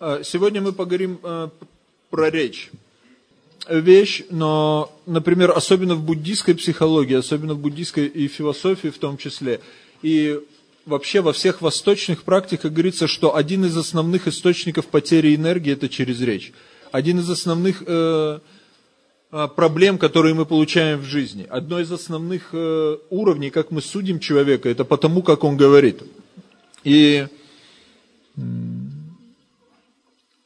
А, сегодня мы поговорим э, про речь. Вещь, но, например, особенно в буддийской психологии, особенно в буддийской и философии в том числе, и вообще во всех восточных практиках говорится, что один из основных источников потери энергии – это через речь. Один из основных э, проблем, которые мы получаем в жизни. Одно из основных э, уровней, как мы судим человека, это потому, как он говорит. И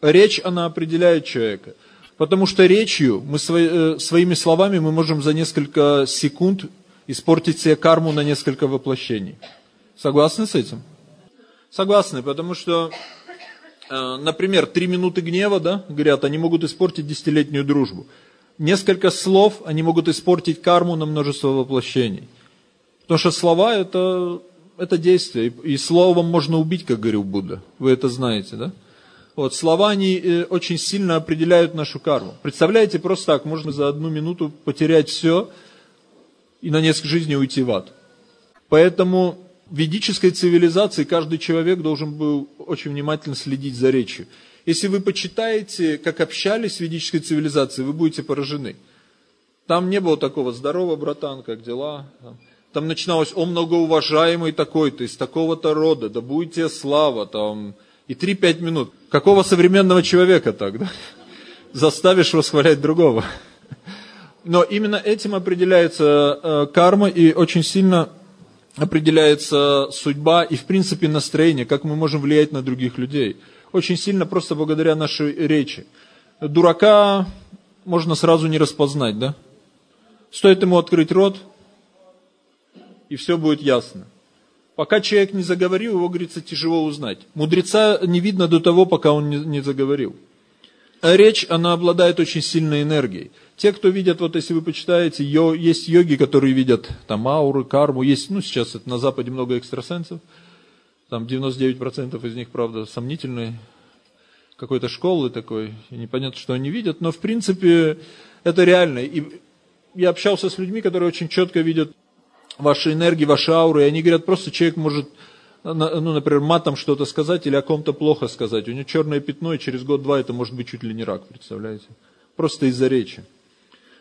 Речь, она определяет человека. Потому что речью, мы э, своими словами мы можем за несколько секунд испортить себе карму на несколько воплощений. Согласны с этим? Согласны, потому что, э, например, три минуты гнева, да, говорят, они могут испортить десятилетнюю дружбу. Несколько слов, они могут испортить карму на множество воплощений. Потому что слова это, это действие. И словом можно убить, как говорил Будда. Вы это знаете, да? Вот, слова, они э, очень сильно определяют нашу карму. Представляете, просто так, можно за одну минуту потерять все и на несколько жизней уйти в ад. Поэтому в ведической цивилизации каждый человек должен был очень внимательно следить за речью. Если вы почитаете, как общались в ведической цивилизации, вы будете поражены. Там не было такого «здорово, братан, как дела?» Там начиналось «о многоуважаемый такой-то, из такого-то рода, да будете слава», там, и 3-5 минут. Какого современного человека так, да? Заставишь восхвалять другого. Но именно этим определяется э, карма и очень сильно определяется судьба и, в принципе, настроение, как мы можем влиять на других людей. Очень сильно просто благодаря нашей речи. Дурака можно сразу не распознать, да? Стоит ему открыть рот, и все будет ясно. Пока человек не заговорил, его, говорится, тяжело узнать. Мудреца не видно до того, пока он не, заговорил. А речь, она обладает очень сильной энергией. Те, кто видят, вот если вы почитаете, йо, есть йоги, которые видят там ауры, карму, есть, ну сейчас это на Западе много экстрасенсов, там 99% из них, правда, сомнительные, какой-то школы такой, непонятно, что они видят, но в принципе это реально. И я общался с людьми, которые очень четко видят ваши энергии, ваши ауры, и они говорят, просто человек может, ну, например, матом что-то сказать или о ком-то плохо сказать. У него черное пятно, и через год-два это может быть чуть ли не рак, представляете? Просто из-за речи.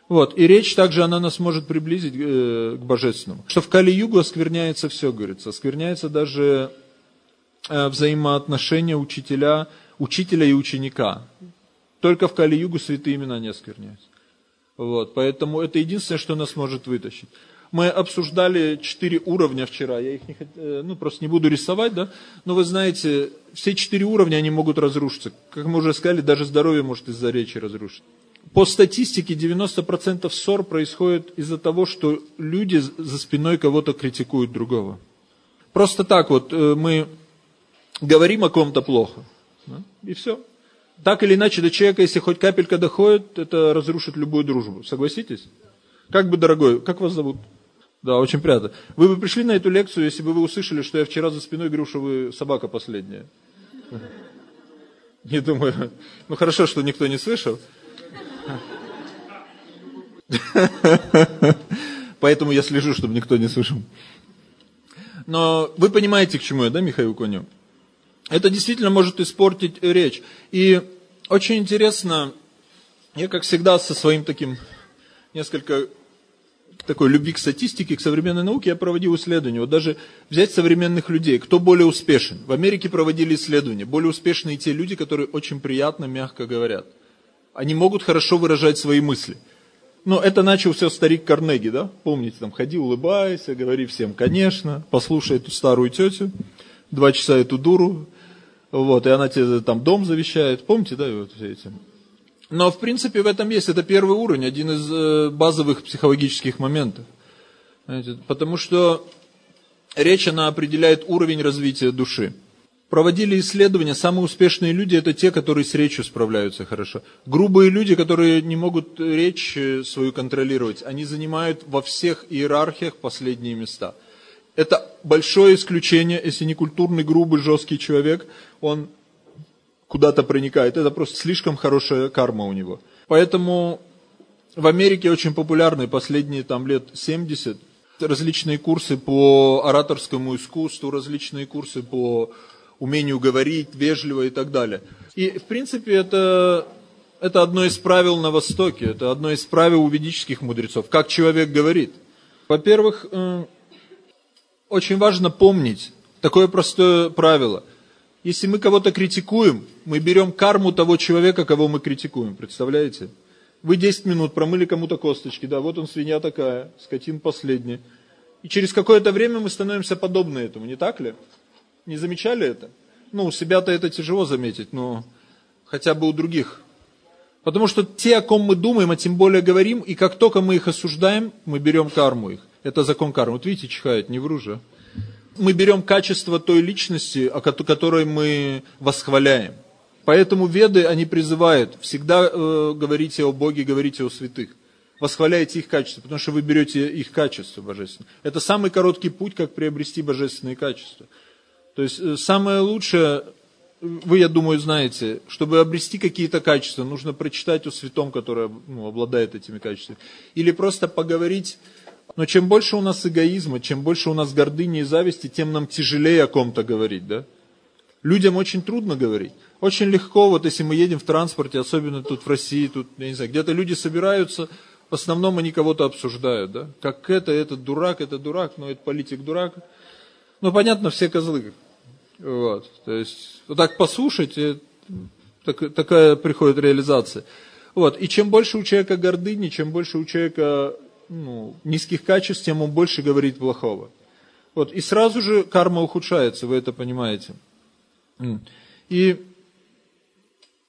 Вот. И речь также, она нас может приблизить э, к божественному. Что в Кали-Югу оскверняется все, говорится. Оскверняется даже э, взаимоотношения учителя, учителя и ученика. Только в Кали-Югу святые имена не оскверняются. Вот. Поэтому это единственное, что нас может вытащить. Мы обсуждали четыре уровня вчера, я их не. Э, ну, просто не буду рисовать, да, но вы знаете, все четыре уровня, они могут разрушиться. Как мы уже сказали, даже здоровье может из-за речи разрушиться. По статистике 90% ссор происходит из-за того, что люди за спиной кого-то критикуют другого. Просто так вот э, мы говорим о ком-то плохо, да, и все. Так или иначе, до человека, если хоть капелька доходит, это разрушит любую дружбу. Согласитесь? Как бы, дорогой, как вас зовут? Да, очень приятно. Вы бы пришли на эту лекцию, если бы вы услышали, что я вчера за спиной говорю, что вы собака последняя. Не думаю. Ну хорошо, что никто не слышал. Поэтому я слежу, чтобы никто не слышал. Но вы понимаете, к чему я, да, Михаил Коню? Это действительно может испортить речь. И очень интересно, я, как всегда, со своим таким несколько такой любви к статистике, к современной науке, я проводил исследования. Вот даже взять современных людей, кто более успешен. В Америке проводили исследования. Более успешные те люди, которые очень приятно, мягко говорят. Они могут хорошо выражать свои мысли. Но это начал все старик Карнеги, да? Помните, там ходи, улыбайся, говори всем, конечно, послушай эту старую тетю, два часа эту дуру, вот, и она тебе там дом завещает. Помните, да, вот все эти но, в принципе, в этом есть. Это первый уровень, один из э, базовых психологических моментов. Знаете, потому что речь, она определяет уровень развития души. Проводили исследования, самые успешные люди это те, которые с речью справляются хорошо. Грубые люди, которые не могут речь э, свою контролировать, они занимают во всех иерархиях последние места. Это большое исключение, если не культурный, грубый, жесткий человек, он куда-то проникает. Это просто слишком хорошая карма у него. Поэтому в Америке очень популярны последние там лет 70 различные курсы по ораторскому искусству, различные курсы по умению говорить вежливо и так далее. И, в принципе, это, это одно из правил на Востоке, это одно из правил у ведических мудрецов, как человек говорит. Во-первых, очень важно помнить такое простое правило. Если мы кого-то критикуем, мы берем карму того человека, кого мы критикуем, представляете? Вы 10 минут промыли кому-то косточки, да, вот он свинья такая, скотин последний. И через какое-то время мы становимся подобны этому, не так ли? Не замечали это? Ну, у себя-то это тяжело заметить, но хотя бы у других. Потому что те, о ком мы думаем, а тем более говорим, и как только мы их осуждаем, мы берем карму их. Это закон кармы. Вот видите, чихает, не вру же. Мы берем качество той личности, о которой мы восхваляем. Поэтому веды, они призывают, всегда э, говорите о Боге, говорите о святых. Восхваляйте их качество, потому что вы берете их качество божественное. Это самый короткий путь, как приобрести божественные качества. То есть э, самое лучшее, вы, я думаю, знаете, чтобы обрести какие-то качества, нужно прочитать о святом, который ну, обладает этими качествами. Или просто поговорить. Но чем больше у нас эгоизма, чем больше у нас гордыни и зависти, тем нам тяжелее о ком-то говорить, да? Людям очень трудно говорить. Очень легко, вот если мы едем в транспорте, особенно тут в России, тут, я не знаю, где-то люди собираются, в основном они кого-то обсуждают, да? Как это, этот дурак, это дурак, но это политик дурак. Ну, понятно, все козлы. Вот. То есть, вот так послушать, так, такая приходит реализация. Вот. И чем больше у человека гордыни, чем больше у человека ну, низких качеств, тем он больше говорит плохого. Вот. И сразу же карма ухудшается, вы это понимаете. И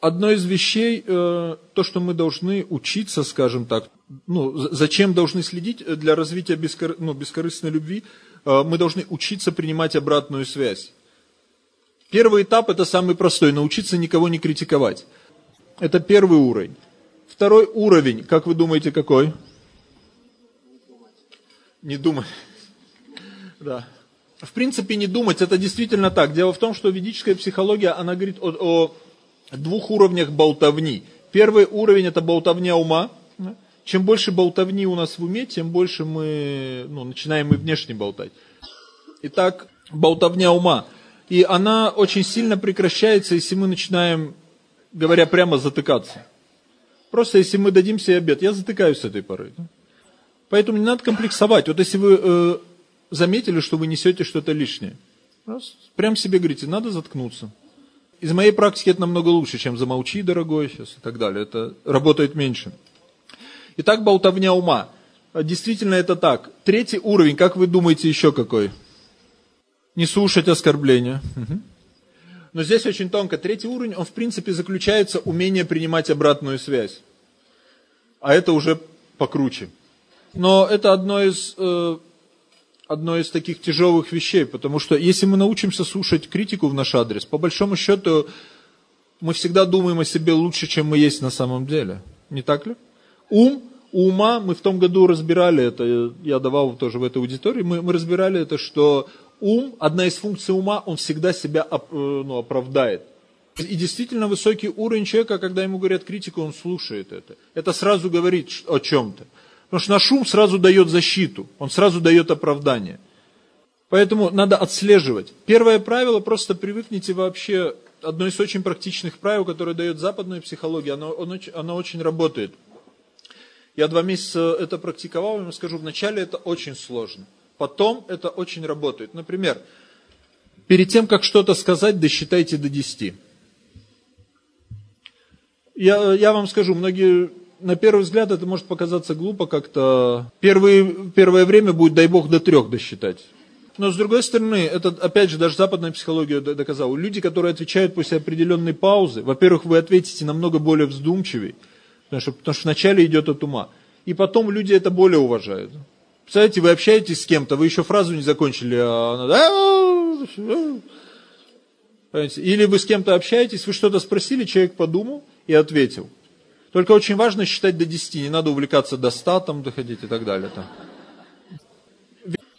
одно из вещей, э, то, что мы должны учиться, скажем так, ну, зачем должны следить для развития бескор, ну, бескорыстной любви, э, мы должны учиться принимать обратную связь. Первый этап это самый простой, научиться никого не критиковать. Это первый уровень. Второй уровень, как вы думаете, какой? Не думать. Да. В принципе, не думать, это действительно так. Дело в том, что ведическая психология, она говорит о, о двух уровнях болтовни. Первый уровень это болтовня ума. Чем больше болтовни у нас в уме, тем больше мы ну, начинаем и внешне болтать. Итак, болтовня ума. И она очень сильно прекращается, если мы начинаем, говоря прямо, затыкаться. Просто если мы дадим себе обед, я затыкаюсь с этой поры. Поэтому не надо комплексовать. Вот если вы э, заметили, что вы несете что-то лишнее, раз, прям себе говорите, надо заткнуться. Из моей практики это намного лучше, чем замолчи, дорогой, сейчас и так далее. Это работает меньше. Итак, болтовня ума. Действительно это так. Третий уровень, как вы думаете, еще какой? Не слушать оскорбления. Но здесь очень тонко. Третий уровень, он в принципе заключается умение принимать обратную связь. А это уже покруче. Но это одно из э, одно из таких тяжелых вещей, потому что если мы научимся слушать критику в наш адрес, по большому счету мы всегда думаем о себе лучше, чем мы есть на самом деле. Не так ли? Ум, ума, мы в том году разбирали это, я давал тоже в этой аудитории, мы, мы разбирали это, что ум, одна из функций ума, он всегда себя оп, э, ну, оправдает. И действительно высокий уровень человека, когда ему говорят критику, он слушает это. Это сразу говорит о чем-то. Потому что наш ум сразу дает защиту, он сразу дает оправдание. Поэтому надо отслеживать. Первое правило, просто привыкните вообще, одно из очень практичных правил, которое дает западная психология, оно, оно, оно очень работает. Я два месяца это практиковал, я вам скажу, вначале это очень сложно. Потом это очень работает. Например, перед тем, как что-то сказать, досчитайте до 10. Я, я вам скажу, многие на первый взгляд это может показаться глупо как-то. Первое время будет, дай бог, до трех досчитать. Но с другой стороны, это опять же даже западная психология доказала. Люди, которые отвечают после определенной паузы, во-первых, вы ответите намного более вздумчивее, потому что, потому что вначале идет от ума. И потом люди это более уважают. Представляете, вы общаетесь с кем-то, вы еще фразу не закончили, а она... Понимаете? Или вы с кем-то общаетесь, вы что-то спросили, человек подумал и ответил. Только очень важно считать до 10, не надо увлекаться до 100, там, доходить и так далее. Там.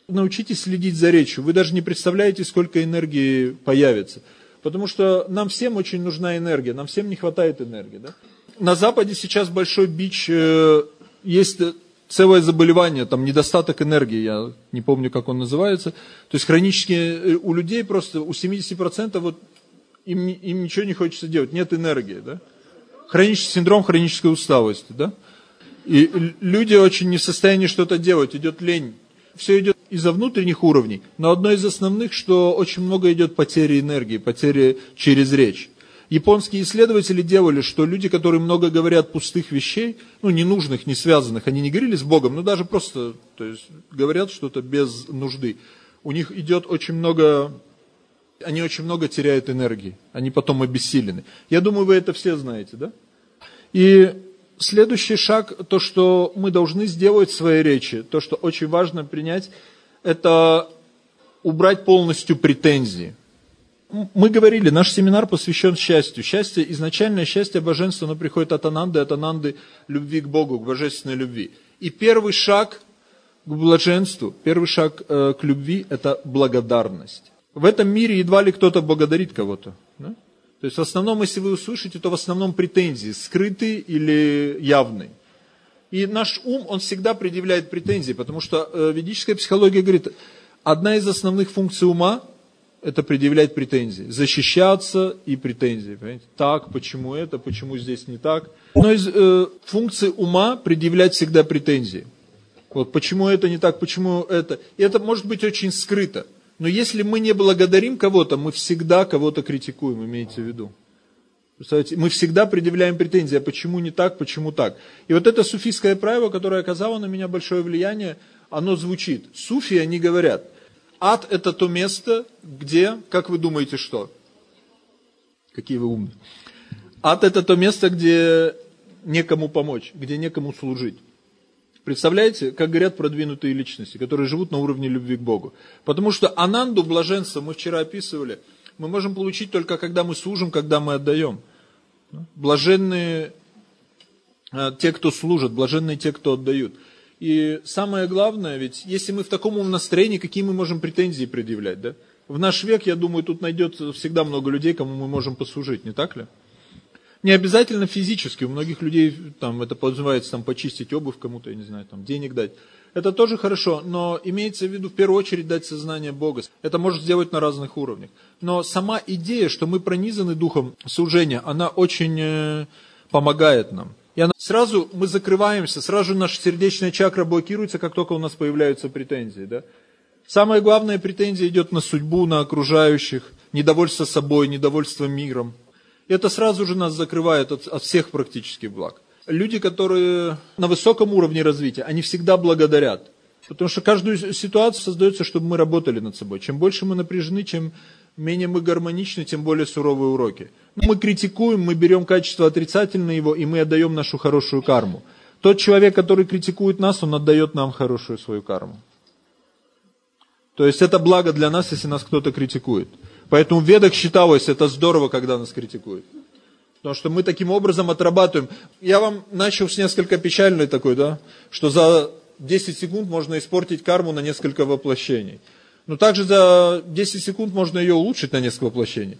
Научитесь следить за речью. Вы даже не представляете, сколько энергии появится. Потому что нам всем очень нужна энергия, нам всем не хватает энергии. Да? На Западе сейчас большой бич, э, есть целое заболевание, там недостаток энергии, я не помню, как он называется. То есть хронически э, у людей просто, у 70% вот им, им ничего не хочется делать, нет энергии, да? Хронический синдром хронической усталости, да? И люди очень не в состоянии что-то делать, идет лень. Все идет из-за внутренних уровней, но одно из основных, что очень много идет потери энергии, потери через речь. Японские исследователи делали, что люди, которые много говорят пустых вещей, ну, ненужных, не связанных, они не говорили с Богом, но даже просто, то есть, говорят что-то без нужды. У них идет очень много, они очень много теряют энергии, они потом обессилены. Я думаю, вы это все знаете, да? И следующий шаг, то, что мы должны сделать в своей речи, то, что очень важно принять, это убрать полностью претензии мы говорили, наш семинар посвящен счастью. Счастье, изначальное счастье божества, оно приходит от Ананды, от Ананды любви к Богу, к божественной любви. И первый шаг к блаженству, первый шаг э, к любви – это благодарность. В этом мире едва ли кто-то благодарит кого-то. Да? То есть в основном, если вы услышите, то в основном претензии, скрытые или явные. И наш ум, он всегда предъявляет претензии, потому что э, ведическая психология говорит, одна из основных функций ума это предъявлять претензии, защищаться и претензии. Понимаете? Так, почему это, почему здесь не так. Но из э, функций ума предъявлять всегда претензии. Вот почему это не так, почему это. И это может быть очень скрыто. Но если мы не благодарим кого-то, мы всегда кого-то критикуем, имейте в виду. Представляете, мы всегда предъявляем претензии, а почему не так, почему так. И вот это суфийское правило, которое оказало на меня большое влияние, оно звучит. Суфи, они говорят – Ад – это то место, где, как вы думаете, что? Какие вы умные. Ад – это то место, где некому помочь, где некому служить. Представляете, как говорят продвинутые личности, которые живут на уровне любви к Богу. Потому что ананду, блаженство, мы вчера описывали, мы можем получить только когда мы служим, когда мы отдаем. Блаженные э, те, кто служат, блаженные те, кто отдают. И самое главное, ведь если мы в таком настроении, какие мы можем претензии предъявлять, да? В наш век, я думаю, тут найдется всегда много людей, кому мы можем послужить, не так ли? Не обязательно физически, у многих людей там, это подразумевается там, почистить обувь кому-то, я не знаю, там, денег дать. Это тоже хорошо, но имеется в виду в первую очередь дать сознание Бога. Это может сделать на разных уровнях. Но сама идея, что мы пронизаны духом служения, она очень э, помогает нам. И она, сразу мы закрываемся, сразу наша сердечная чакра блокируется, как только у нас появляются претензии. Да? Самая главная претензия идет на судьбу, на окружающих, недовольство собой, недовольство миром. Это сразу же нас закрывает от, от всех практически благ. Люди, которые на высоком уровне развития, они всегда благодарят. Потому что каждую ситуацию создается, чтобы мы работали над собой. Чем больше мы напряжены, чем менее мы гармоничны, тем более суровые уроки. Мы критикуем, мы берем качество отрицательное его, и мы отдаем нашу хорошую карму. Тот человек, который критикует нас, он отдает нам хорошую свою карму. То есть это благо для нас, если нас кто-то критикует. Поэтому в ведах считалось, это здорово, когда нас критикуют. Потому что мы таким образом отрабатываем. Я вам начал с несколько печальной такой, да, что за 10 секунд можно испортить карму на несколько воплощений. Но также за 10 секунд можно ее улучшить на несколько воплощений.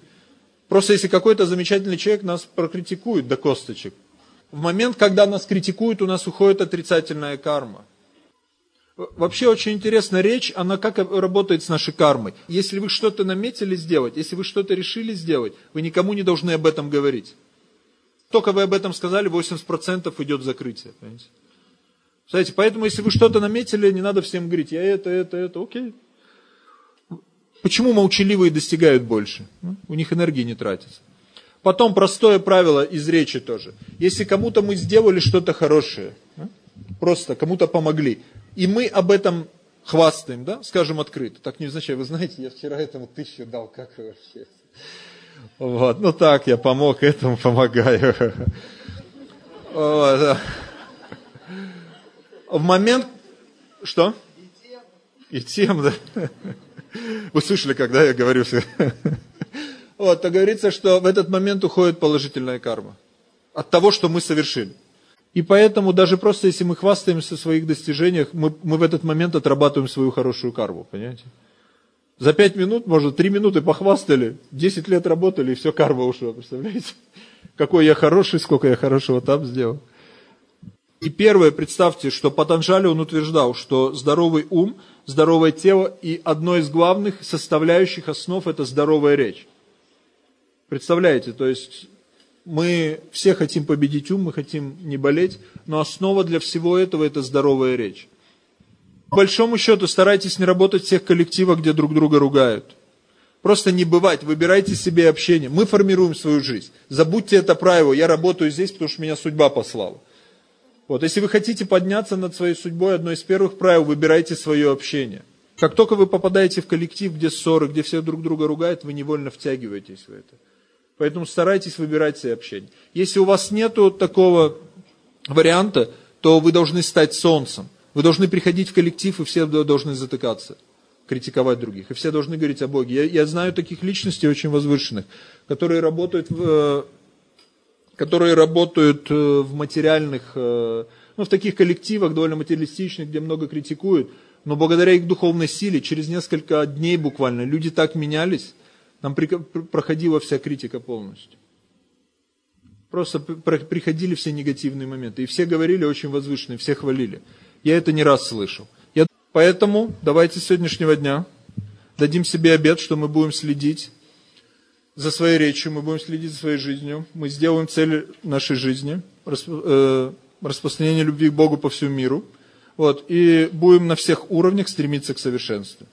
Просто если какой-то замечательный человек нас прокритикует до косточек, в момент, когда нас критикуют, у нас уходит отрицательная карма. Вообще очень интересна речь, она как работает с нашей кармой. Если вы что-то наметили сделать, если вы что-то решили сделать, вы никому не должны об этом говорить. Только вы об этом сказали, 80% идет закрытие. Понимаете? Знаете, поэтому если вы что-то наметили, не надо всем говорить, я это, это, это, окей. Почему молчаливые достигают больше? Ну, у них энергии не тратится. Потом простое правило из речи тоже. Если кому-то мы сделали что-то хорошее, ну, просто кому-то помогли, и мы об этом хвастаем, да, скажем открыто. Так не означает, вы знаете, я вчера этому тысячу дал, как вообще? Вот, ну так, я помог этому, помогаю. Вот. В момент... Что? И тем, да. Вы слышали, когда я говорю все. Вот, то говорится, что в этот момент уходит положительная карма. От того, что мы совершили. И поэтому даже просто если мы хвастаемся в своих достижениях, мы, мы в этот момент отрабатываем свою хорошую карму, понимаете? За пять минут, может, три минуты похвастали, десять лет работали, и все, карма ушла, представляете? Какой я хороший, сколько я хорошего там сделал. И первое, представьте, что Патанжали он утверждал, что здоровый ум, здоровое тело и одно из главных составляющих основ это здоровая речь. Представляете, то есть мы все хотим победить ум, мы хотим не болеть, но основа для всего этого это здоровая речь. По большому счету старайтесь не работать в тех коллективах, где друг друга ругают. Просто не бывать, выбирайте себе общение. Мы формируем свою жизнь. Забудьте это правило. Я работаю здесь, потому что меня судьба послала. Вот, если вы хотите подняться над своей судьбой, одно из первых правил, выбирайте свое общение. Как только вы попадаете в коллектив, где ссоры, где все друг друга ругают, вы невольно втягиваетесь в это. Поэтому старайтесь выбирать себе общение. Если у вас нет такого варианта, то вы должны стать солнцем. Вы должны приходить в коллектив, и все должны затыкаться, критиковать других. И все должны говорить о Боге. Я, я знаю таких личностей очень возвышенных, которые работают в, которые работают э, в материальных, э, ну, в таких коллективах довольно материалистичных, где много критикуют, но благодаря их духовной силе, через несколько дней буквально, люди так менялись, нам проходила вся критика полностью. Просто приходили все негативные моменты. И все говорили очень возвышенные, все хвалили. Я это не раз слышал. Я... Поэтому давайте с сегодняшнего дня дадим себе обед, что мы будем следить за своей речью, мы будем следить за своей жизнью, мы сделаем цель нашей жизни, э, распространение любви к Богу по всему миру, вот, и будем на всех уровнях стремиться к совершенству.